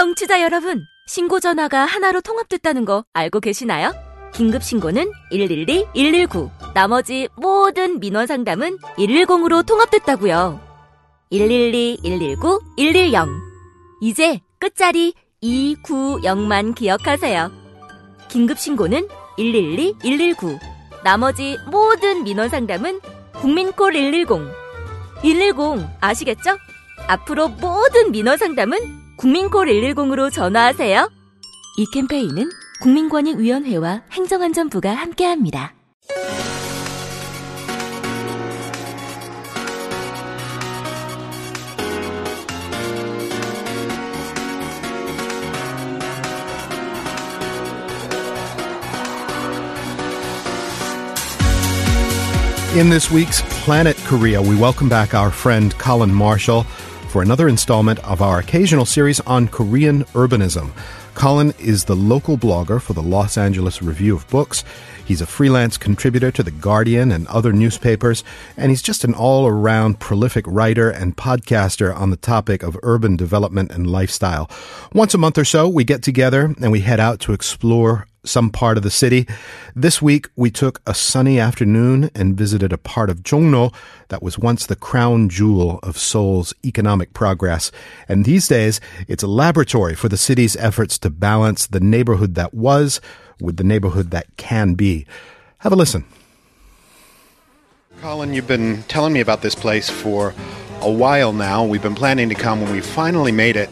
청취자 여러분, 신고 전화가 하나로 통합됐다는 거 알고 계시나요? 긴급 신고는 112, 119. 나머지 모든 민원 상담은 110으로 통합됐다고요. 112, 119, 110. 이제 끝자리 290만 기억하세요. 긴급 신고는 112, 119. 나머지 모든 민원 상담은 국민콜 110. 110 아시겠죠? 앞으로 모든 민원 상담은 국민콜 110으로 전화하세요. 이 캠페인은 국민권익위원회와 행정안전부가 함께합니다. In this week's Planet Korea, we welcome back our friend Colin Marshall for another installment of our occasional series on Korean urbanism. Colin is the local blogger for the Los Angeles Review of Books. He's a freelance contributor to The Guardian and other newspapers, and he's just an all around prolific writer and podcaster on the topic of urban development and lifestyle. Once a month or so, we get together and we head out to explore some part of the city. This week, we took a sunny afternoon and visited a part of Jongno that was once the crown jewel of Seoul's economic progress. And these days, it's a laboratory for the city's efforts to balance the neighborhood that was with the neighborhood that can be. Have a listen. Colin, you've been telling me about this place for a while now. We've been planning to come when we finally made it.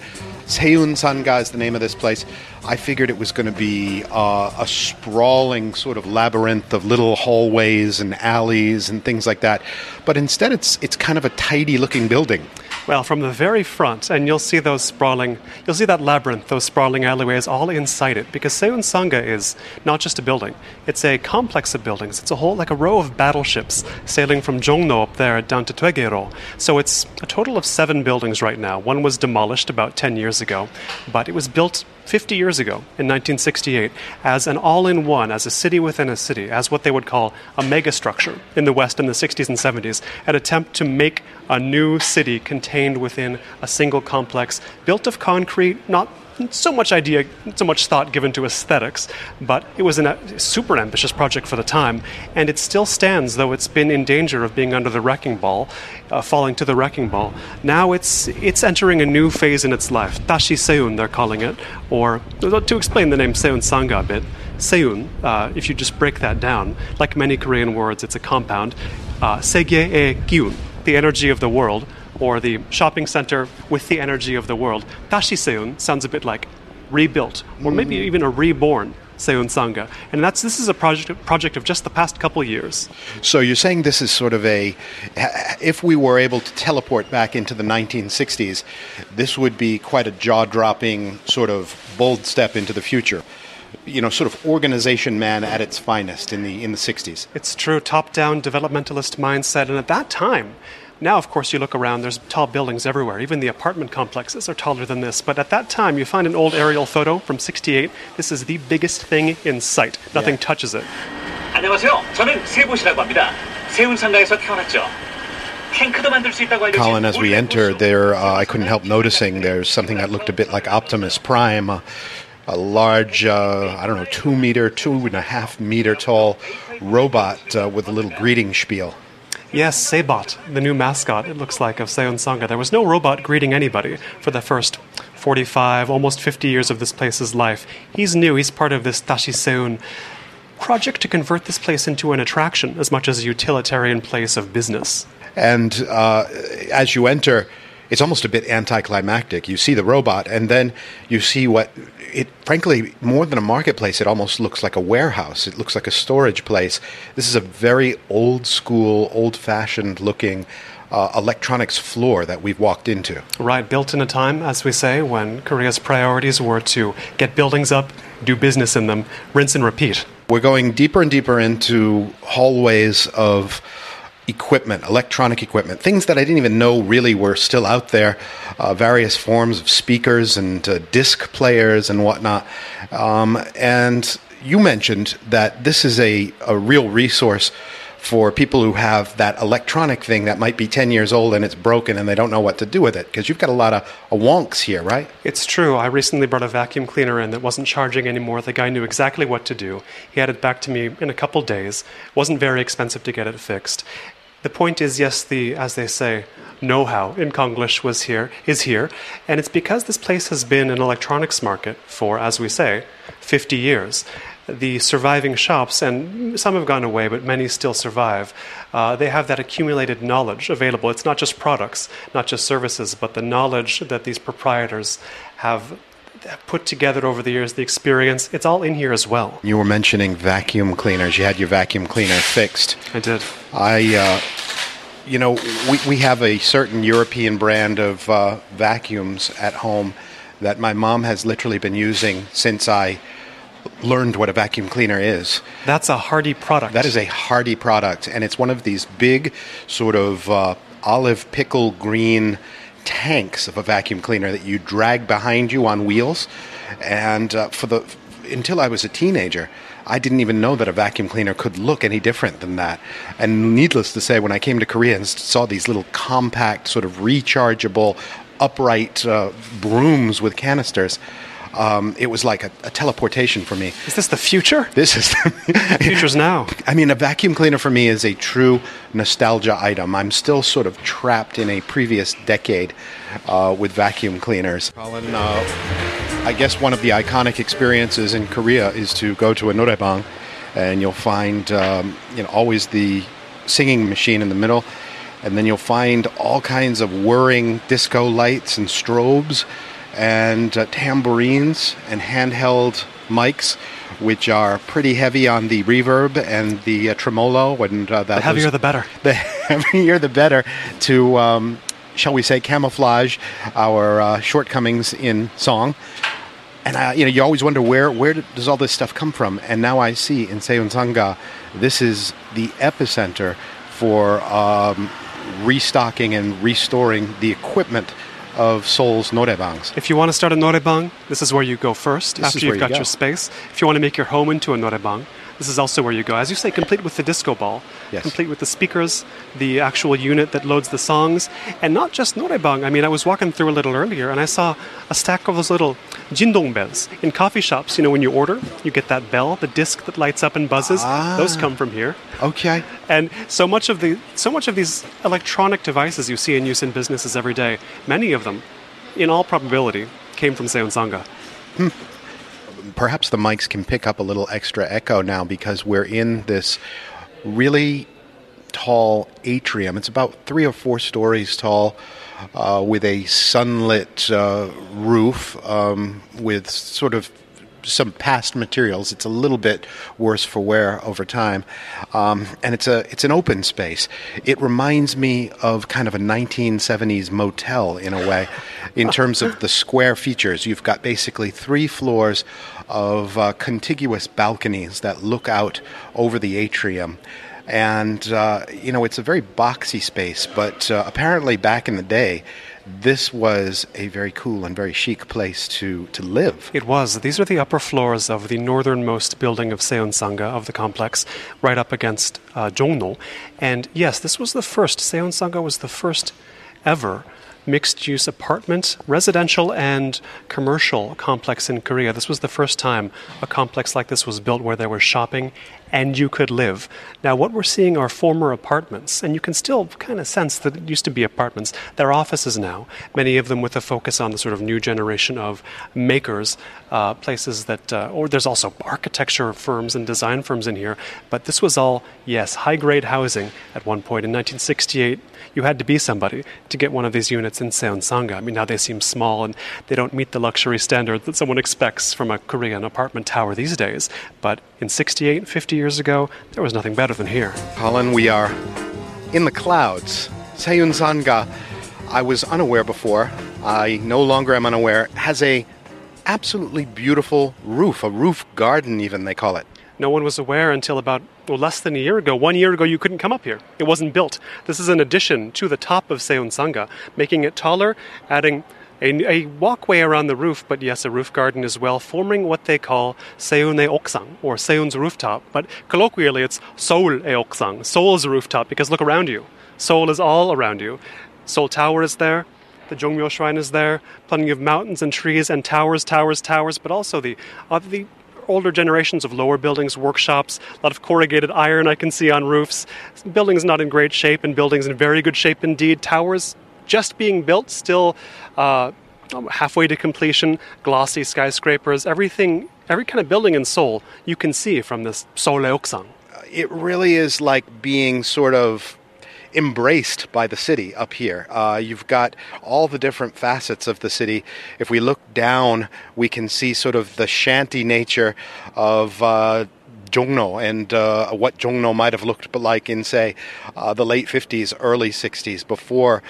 Seun Sanga is the name of this place. I figured it was going to be uh, a sprawling sort of labyrinth of little hallways and alleys and things like that, but instead it's it's kind of a tidy looking building. Well, from the very front, and you'll see those sprawling, you'll see that labyrinth, those sprawling alleyways all inside it, because Seun Sanga is not just a building, it's a complex of buildings. It's a whole, like a row of battleships sailing from Jongno up there down to Toegye-ro. So it's a total of seven buildings right now. One was demolished about 10 years ago, but it was built 50 years ago, in 1968, as an all in one, as a city within a city, as what they would call a megastructure in the West in the 60s and 70s, an attempt to make a new city contained within a single complex, built of concrete, not so much idea, so much thought given to aesthetics, but it was a super ambitious project for the time, and it still stands, though it's been in danger of being under the wrecking ball, uh, falling to the wrecking ball. Now it's it's entering a new phase in its life. Dashi Seun, they're calling it, or to explain the name Seun Sanga a bit. Seun, uh, if you just break that down, like many Korean words, it's a compound. Uh, Segye e the energy of the world or the shopping center with the energy of the world. Dashi Seun sounds a bit like rebuilt, or maybe Mm. even a reborn Seun Sanga. And that's this is a project project of just the past couple years. So you're saying this is sort of a, if we were able to teleport back into the 1960s, this would be quite a jaw-dropping sort of bold step into the future. You know, sort of organization man at its finest in the in the 60s. It's true top-down developmentalist mindset, and at that time. Now, of course, you look around, there's tall buildings everywhere. Even the apartment complexes are taller than this. But at that time, you find an old aerial photo from 68. This is the biggest thing in sight. Nothing Yeah. touches it. 안녕하세요. 저는 세보시라고 합니다. 세운상가에서 태어났죠. 탱크도 만들 수 있다고 알려진 Colin, as we 올레 enter, 고수. there uh, I couldn't help noticing there's something that looked a bit like Optimus Prime, a, a large, uh, I don't know, two meter, two and a half meter tall robot uh, with a little greeting spiel. Yes, Sabot, the new mascot, it looks like, of Seun. There was no robot greeting anybody for the first 45, almost 50 years of this place's life. He's new, he's part of this Dashi Seun project to convert this place into an attraction as much as a utilitarian place of business. And uh, as you enter, it's almost a bit anticlimactic. You see the robot, and then you see what it, frankly, more than a marketplace, it almost looks like a warehouse. It looks like a storage place. This is a very old school, old fashioned looking uh, electronics floor that we've walked into. Right, built in a time, as we say, when Korea's priorities were to get buildings up, do business in them, rinse and repeat. We're going deeper and deeper into hallways of equipment, electronic equipment, things that I didn't even know really were still out there, uh, various forms of speakers and uh, disc players and whatnot. Um, and you mentioned that this is a, a real resource for people who have that electronic thing that might be 10 years old and it's broken and they don't know what to do with it because you've got a lot of wonks here, right? It's true. I recently brought a vacuum cleaner in that wasn't charging anymore. The guy knew exactly what to do. He had it back to me in a couple days. It wasn't very expensive to get it fixed. The point is, yes, the as they say, know-how in Konglish was here is here, and it's because this place has been an electronics market for, as we say, 50 years. The surviving shops, and some have gone away, but many still survive. Uh, they have that accumulated knowledge available. It's not just products, not just services, but the knowledge that these proprietors have put together over the years, the experience, it's all in here as well. You were mentioning vacuum cleaners. You had your vacuum cleaner fixed. I did. I, uh, you know, we, we have a certain European brand of uh, vacuums at home that my mom has literally been using since I learned what a vacuum cleaner is. That's a hardy product. That is a hardy product, and it's one of these big, sort of uh, olive pickle green tanks of a vacuum cleaner that you drag behind you on wheels. And uh, for the until I was a teenager, I didn't even know that a vacuum cleaner could look any different than that. And needless to say, when I came to Korea and saw these little compact, sort of rechargeable, upright uh, brooms with canisters, um, it was like a, a, teleportation for me. Is this the future? This is the future's now. I mean, a vacuum cleaner for me is a true nostalgia item. I'm still sort of trapped in a previous decade uh, with vacuum cleaners. Colin, uh, I guess one of the iconic experiences in Korea is to go to a noraebang, and you'll find um, you know always the singing machine in the middle, and then you'll find all kinds of whirring disco lights and strobes and uh, tambourines and handheld mics, which are pretty heavy on the reverb and the uh, tremolo. And uh, that the heavier was, the better. The heavier the better to, um, shall we say, camouflage our uh, shortcomings in song. And I, you know, you always wonder where where does all this stuff come from? And now I see in Seun Sanga, this is the epicenter for um, restocking and restoring the equipment of Seoul's noraebangs. If you want to start a norebang, this is where you go first this after you've you got go. your space. If you want to make your home into a noraebang, this is also where you go. As you say, complete with the disco ball, yes. complete with the speakers, the actual unit that loads the songs, and not just noraebang. I mean, I was walking through a little earlier and I saw a stack of those little jindong bells in coffee shops. You know, when you order, you get that bell, the disc that lights up and buzzes. Ah. Those come from here. Okay. And so much of the so much of these electronic devices you see in use in businesses every day, many of them, in all probability, came from Seun Sanga. Hmm perhaps the mics can pick up a little extra echo now because we're in this really tall atrium. It's about three or four stories tall. Uh, with a sunlit uh, roof, um, with sort of some past materials. It's a little bit worse for wear over time, um, and it's a it's an open space. It reminds me of kind of a 1970s motel in a way, in terms of the square features. You've got basically three floors of uh, contiguous balconies that look out over the atrium. And, uh, you know, it's a very boxy space, but uh, apparently back in the day, this was a very cool and very chic place to, to live. It was. These are the upper floors of the northernmost building of Seun Sanga, of the complex, right up against uh, Jongno. And yes, this was the first, Seun Sanga was the first ever mixed use apartment, residential, and commercial complex in Korea. This was the first time a complex like this was built where there was shopping and you could live. Now, what we're seeing are former apartments, and you can still kind of sense that it used to be apartments. They're offices now, many of them with a focus on the sort of new generation of makers, uh, places that, uh, or there's also architecture firms and design firms in here. But this was all, yes, high grade housing at one point. In 1968, you had to be somebody to get one of these units in Seun Sanga. I mean, now they seem small and they don't meet the luxury standard that someone expects from a Korean apartment tower these days. But in 68, 50 years ago, there was nothing better than here. Colin, we are in the clouds. Seun Sanga, I was unaware before. I no longer am unaware. Has a absolutely beautiful roof, a roof garden, even they call it. No one was aware until about well, less than a year ago. One year ago, you couldn't come up here. It wasn't built. This is an addition to the top of Seun Sanga, making it taller, adding a, a, walkway around the roof, but yes, a roof garden as well, forming what they call Seune Oksang, or Seun's rooftop. But colloquially, it's Seoul E Oksang, Seoul's rooftop, because look around you. Seoul is all around you. Seoul Tower is there. The Jongmyo Shrine is there, plenty of mountains and trees and towers, towers, towers, but also the, uh, the older generations of lower buildings, workshops, a lot of corrugated iron I can see on roofs, buildings not in great shape and buildings in very good shape indeed, towers just being built, still uh, halfway to completion, glossy skyscrapers, everything, every kind of building in Seoul you can see from this Seoul Eoksang. It really is like being sort of embraced by the city up here. Uh, you've got all the different facets of the city. If we look down, we can see sort of the shanty nature of. Uh, Jongno and uh, what Jongno might have looked like in, say, uh, the late 50s, early 60s, before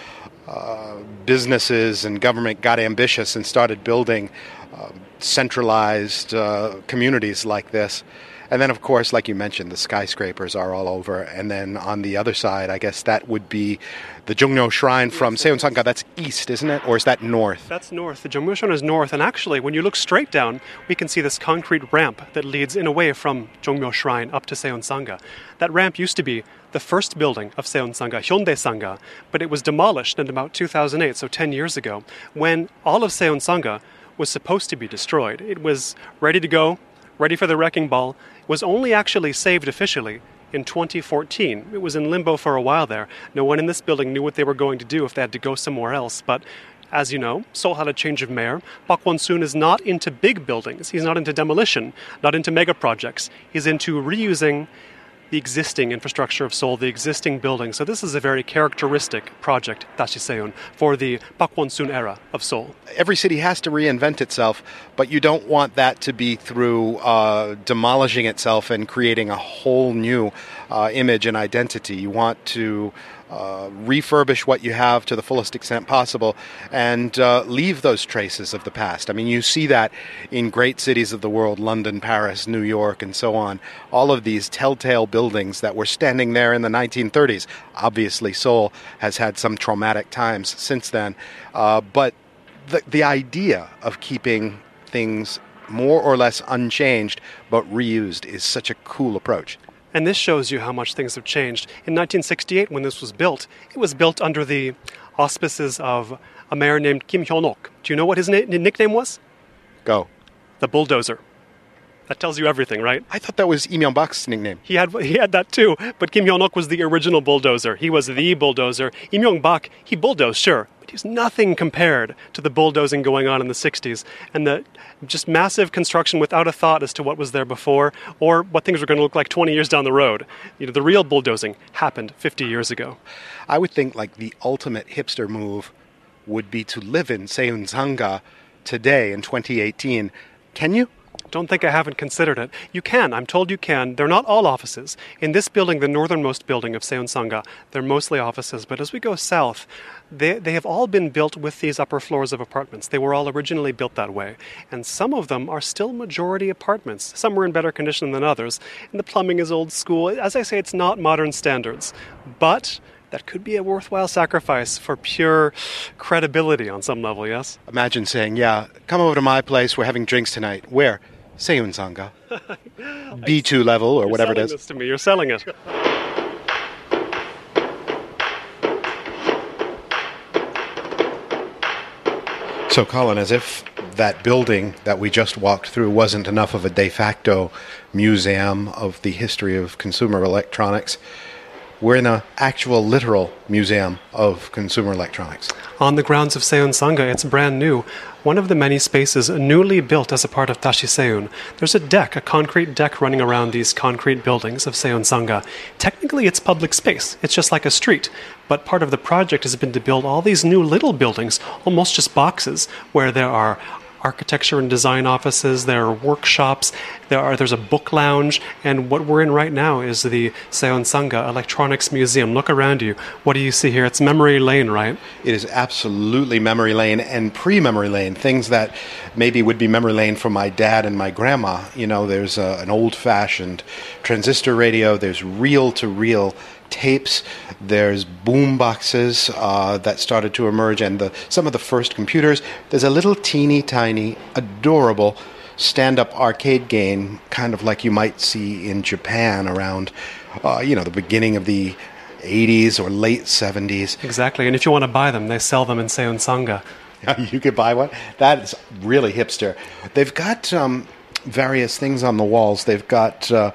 businesses and government got ambitious and started building uh, centralized uh, communities like this. And then, of course, like you mentioned, the skyscrapers are all over. And then on the other side, I guess that would be the Jongmyo Shrine from Seun Sanga. That's east, isn't it? Or is that north? That's north. The Jongmyo Shrine is north. And actually, when you look straight down, we can see this concrete ramp that leads in a way from Jongmyo Shrine up to Seun Sanga. That ramp used to be the first building of Seun Sanga, Hyundai Sanga, but it was demolished in about 2008, so 10 years ago, when all of Seun Sanga was supposed to be destroyed. It was ready to go, ready for the wrecking ball, was only actually saved officially in 2014. It was in limbo for a while there. No one in this building knew what they were going to do if they had to go somewhere else, but as you know, Seoul had a change of mayor. Park Won-soon is not into big buildings. He's not into demolition, not into mega projects. He's into reusing the existing infrastructure of Seoul, the existing buildings. So this is a very characteristic project, Dashi for the Park Won-soon era of Seoul. Every city has to reinvent itself, but you don't want that to be through uh, demolishing itself and creating a whole new uh, image and identity. You want to uh, refurbish what you have to the fullest extent possible and uh, leave those traces of the past. I mean, you see that in great cities of the world London, Paris, New York, and so on. All of these telltale buildings that were standing there in the 1930s. Obviously, Seoul has had some traumatic times since then. Uh, but the, the idea of keeping things more or less unchanged but reused is such a cool approach. And this shows you how much things have changed. In 1968, when this was built, it was built under the auspices of a mayor named Kim Hyon-ok. Do you know what his na- nickname was? Go. The bulldozer. That tells you everything, right? I thought that was Lee Myung-bak's nickname. He had he had that too, but Kim Hyon-ok was the original bulldozer. He was the bulldozer. Lee Myung-bak, he bulldozed, sure, but he's nothing compared to the bulldozing going on in the 60s and the just massive construction without a thought as to what was there before or what things were going to look like 20 years down the road. You know, the real bulldozing happened 50 years ago. I would think like the ultimate hipster move would be to live in Seun Sanga today in 2018. Can you? Don't think I haven't considered it. You can. I'm told you can. They're not all offices. In this building, the northernmost building of Seun Sanga, they're mostly offices. But as we go south, they, they have all been built with these upper floors of apartments. They were all originally built that way. And some of them are still majority apartments. Some are in better condition than others. And the plumbing is old school. As I say, it's not modern standards. But that could be a worthwhile sacrifice for pure credibility on some level, yes? Imagine saying, Yeah, come over to my place. We're having drinks tonight. Where? Seun Sanga. B2 level or You're whatever it selling is. This to me. You're selling it. So, Colin, as if that building that we just walked through wasn't enough of a de facto museum of the history of consumer electronics, we're in an actual literal museum of consumer electronics. On the grounds of Seun Sanga, it's brand new. One of the many spaces newly built as a part of Dashi Seun. There's a deck, a concrete deck running around these concrete buildings of Seun Sanga. Technically, it's public space. It's just like a street. But part of the project has been to build all these new little buildings, almost just boxes, where there are architecture and design offices, there are workshops, there are there's a book lounge, and what we're in right now is the Seun Sanga Electronics Museum. Look around you. What do you see here? It's memory lane, right? It is absolutely memory lane and pre memory lane, things that maybe would be memory lane for my dad and my grandma. You know, there's a, an old fashioned transistor radio, there's reel to reel tapes. There's boom boxes uh, that started to emerge, and the, some of the first computers. There's a little teeny tiny, adorable stand-up arcade game, kind of like you might see in Japan around, uh, you know, the beginning of the 80s or late 70s. Exactly. And if you want to buy them, they sell them in Seun Sanga. you could buy one. That's really hipster. They've got um, various things on the walls. They've got, uh,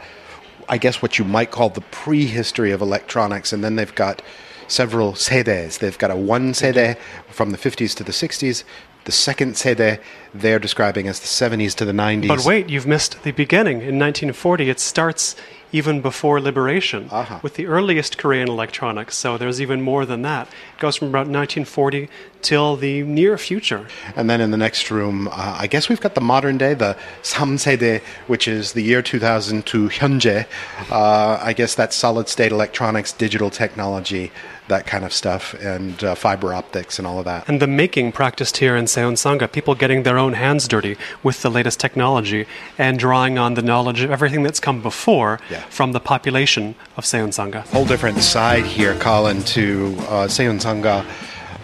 I guess, what you might call the prehistory of electronics, and then they've got several sedes. They've got a one sede mm-hmm. from the 50s to the 60s. The second sede they're describing as the 70s to the 90s. But wait, you've missed the beginning. In 1940, it starts even before liberation Uh-huh. with the earliest Korean electronics. So there's even more than that. It goes from about 1940 till the near future. And then in the next room, uh, I guess we've got the modern day, the Samsede, which is the year 2000 to Hyunje. Uh, I guess that's solid state electronics, digital technology, that kind of stuff, and uh, fiber optics and all of that. And the making practiced here in Seun Sanga, people getting their own hands dirty with the latest technology and drawing on the knowledge of everything that's come before Yeah. from the population of Seun. Whole different side here, Colin, to uh, Seun.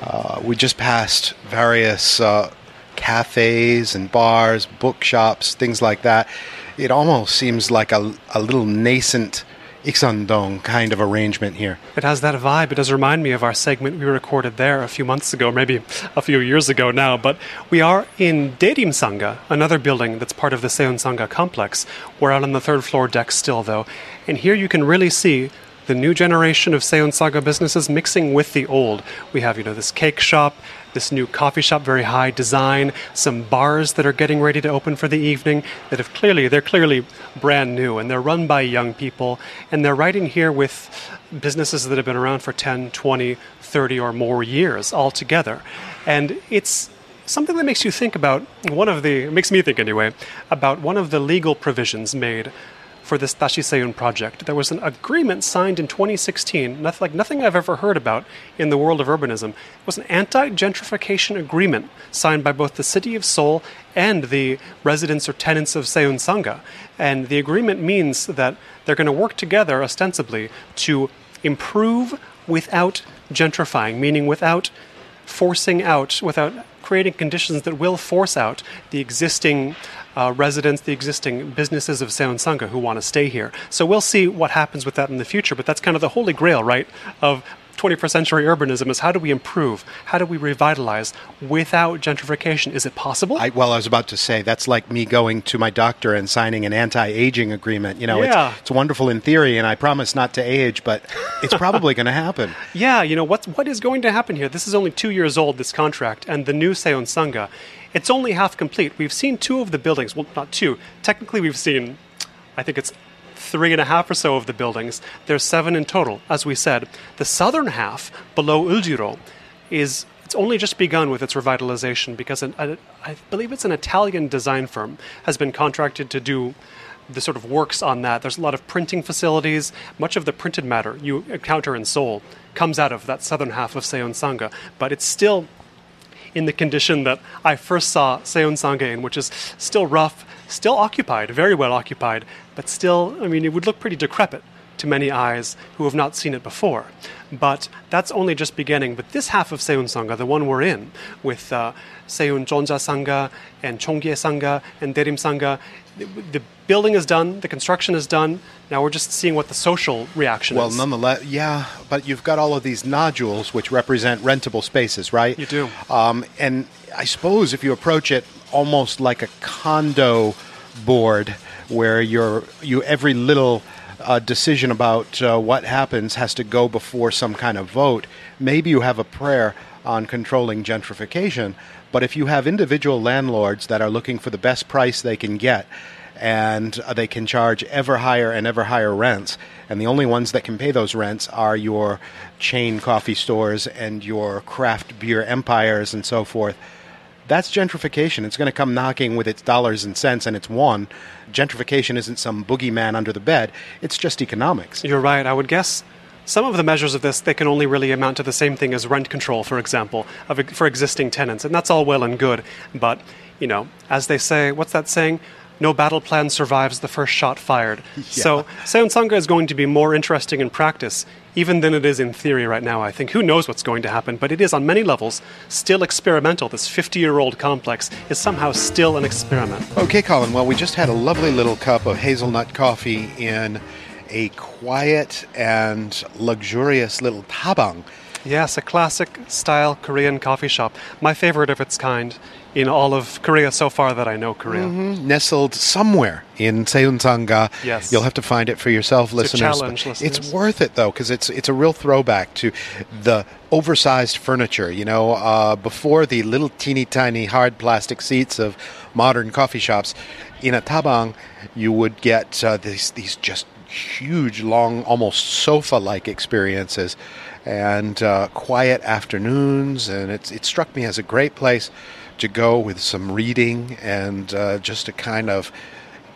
Uh, we just passed various uh, cafes and bars, bookshops, things like that. It almost seems like a, a little nascent Ikseondong kind of arrangement here. It has that vibe. It does remind me of our segment we recorded there a few months ago, maybe a few years ago now. But we are in Daerim Sanga, another building that's part of the Seun Sanga complex. We're out on the third floor deck still, though. And here you can really see the new generation of Seun Sanga businesses mixing with the old. We have, you know, this cake shop, this new coffee shop, very high design, some bars that are getting ready to open for the evening that have clearly, they're clearly brand new and they're run by young people and they're right in here with businesses that have been around for 10, 20, 30 or more years altogether. And it's something that makes you think about one of the, makes me think anyway, about one of the legal provisions made for this Dashi Seun project. There was an agreement signed in 2016, nothing, like nothing I've ever heard about in the world of urbanism. It was an anti gentrification agreement signed by both the city of Seoul and the residents or tenants of Seun Sanga. And the agreement means that they're going to work together ostensibly to improve without gentrifying, meaning without forcing out, without creating conditions that will force out the existing uh, residents, the existing businesses of Seun Sanga who want to stay here. So we'll see what happens with that in the future, but that's kind of the holy grail, right, of 21st century urbanism is how do we improve? How do we revitalize without gentrification? Is it possible? I, well, I was about to say that's like me going to my doctor and signing an anti-aging agreement. You know, Yeah. it's, it's wonderful in theory, and I promise not to age, but it's probably going to happen. Yeah, you know what what is going to happen here? This is only two years old, this contract, and the new Seun Sanga, it's only half complete. We've seen two of the buildings. Well, not two. Technically, we've seen, I think it's three and a half or so of the buildings. There's seven in total. As we said, the southern half below Uljiro is. It's only just begun with its revitalization because an, a, I believe it's an Italian design firm has been contracted to do the sort of works on that. There's a lot of printing facilities. Much of the printed matter you encounter in Seoul comes out of that southern half of Seun Sanga, but it's still in the condition that I first saw Seun Sanga in, which is still rough, still occupied, very well occupied, but still, I mean, it would look pretty decrepit to many eyes who have not seen it before. But that's only just beginning. But this half of Seun Sanga, the one we're in, with uh, Seun Jeonja Sanga and Cheonggye Sanga and Daerim Sanga, the, the building is done, the construction is done. Now we're just seeing what the social reaction Well, is. Well, nonetheless, yeah, but you've got all of these nodules which represent rentable spaces, right? You do. Um, and I suppose if you approach it almost like a condo board, where you're, you every little uh, decision about uh, what happens has to go before some kind of vote. Maybe you have a prayer on controlling gentrification, but if you have individual landlords that are looking for the best price they can get, and uh, they can charge ever higher and ever higher rents. And the only ones that can pay those rents are your chain coffee stores and your craft beer empires and so forth. That's gentrification. It's going to come knocking with its dollars and cents and its won. Gentrification isn't some boogeyman under the bed. It's just economics. You're right. I would guess some of the measures of this they can only really amount to the same thing as rent control, for example, of, for existing tenants, and that's all well and good. But you know, as they say, what's that saying? No battle plan survives the first shot fired. So Seun Sanga is going to be more interesting in practice even than it is in theory right now, I think. Who knows what's going to happen, but it is on many levels still experimental. This 50 year old complex is somehow still an experiment. Okay, Colin. Well, we just had a lovely little cup of hazelnut coffee in a quiet and luxurious little tabang. Yes, a classic style Korean coffee shop. My favorite of its kind in all of Korea so far that I know Korea. nestled somewhere in Seun Sanga. Yes. You'll have to find it for yourself, listeners. challenge, listeners. It's worth it though, because it's it's a real throwback to the oversized furniture. You know, uh, before the little teeny tiny hard plastic seats of modern coffee shops, in a tabang, you would get uh, these these just huge, long, almost sofa-like experiences. And uh, quiet afternoons, and it's, it struck me as a great place to go with some reading and uh, just to kind of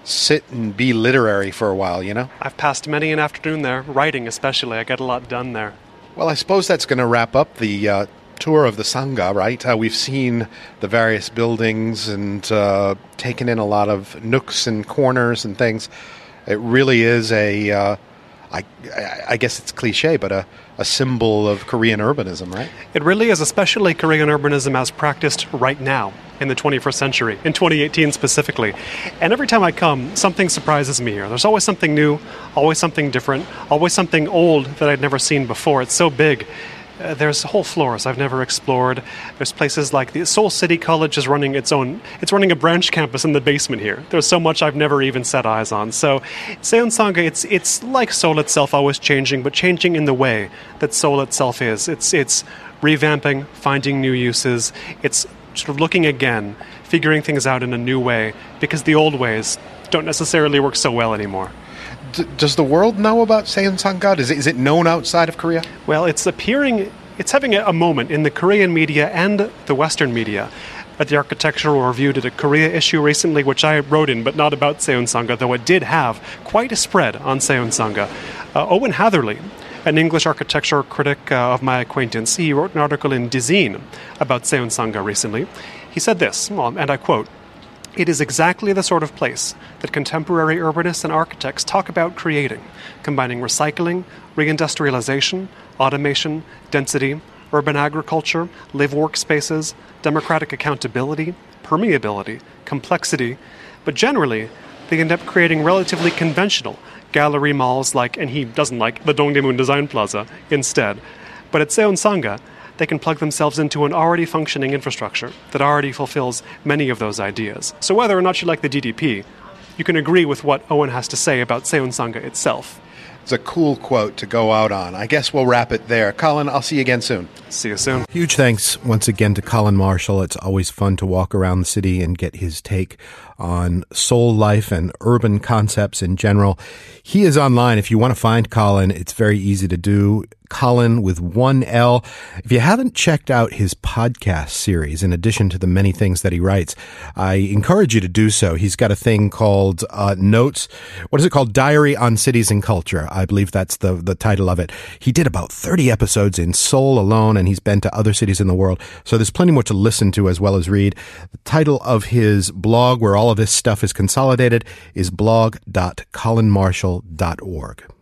sit and be literary for a while, you know? I've passed many an afternoon there, writing especially. I get a lot done there. Well, I suppose that's going to wrap up the uh, tour of the Sanga, right? Uh, we've seen the various buildings and uh, taken in a lot of nooks and corners and things. It really is a, uh, I, I- guess it's cliche, but a, a symbol of Korean urbanism, right? It really is, especially Korean urbanism as practiced right now in the 21st century, in 2018 specifically. And every time I come, something surprises me here. There's always something new, always something different, always something old that I'd never seen before. It's so big. Uh, there's whole floors I've never explored. There's places like the Seoul City College is running its own. It's running a branch campus in the basement here. There's so much I've never even set eyes on. So, Seun Sanga, it's it's like Seoul itself, always changing, but changing in the way that Seoul itself is. It's it's revamping, finding new uses. It's sort of looking again, figuring things out in a new way because the old ways don't necessarily work so well anymore. Does the world know about Seun Sanga? Is it, is it known outside of Korea? Well, it's appearing, it's having a, moment in the Korean media and the Western media. At the Architectural Review did a Korea issue recently, which I wrote in, but not about Seun Sanga, though it did have quite a spread on Seun Sanga. Uh, Owen Hatherley, an English architecture critic uh, of my acquaintance, he wrote an article in Dezeen about Seun Sanga recently. He said this, and I quote, it is exactly the sort of place that contemporary urbanists and architects talk about creating, combining recycling, reindustrialization, automation, density, urban agriculture, live workspaces, democratic accountability, permeability, complexity, but generally, they end up creating relatively conventional gallery malls like, and he doesn't like, the Dongdaemun Design Plaza instead. But at Seun Sanga, they can plug themselves into an already functioning infrastructure that already fulfills many of those ideas. So whether or not you like the DDP, you can agree with what Owen has to say about Seun Sanga itself. It's a cool quote to go out on. I guess we'll wrap it there. Colin, I'll see you again soon. See you soon. Huge thanks once again to Colin Marshall. It's always fun to walk around the city and get his take on Seoul life and urban concepts in general. He is online. If you want to find Colin, it's very easy to do. Colin with one L. If you haven't checked out his podcast series, in addition to the many things that he writes, I encourage you to do so. He's got a thing called uh, Notes. What is it called? Diary on Cities and Culture. I believe that's the the title of it. He did about 30 episodes in Seoul alone, and he's been to other cities in the world. So there's plenty more to listen to as well as read. The title of his blog, where all of this stuff is consolidated, is blog.colinmarshall.org.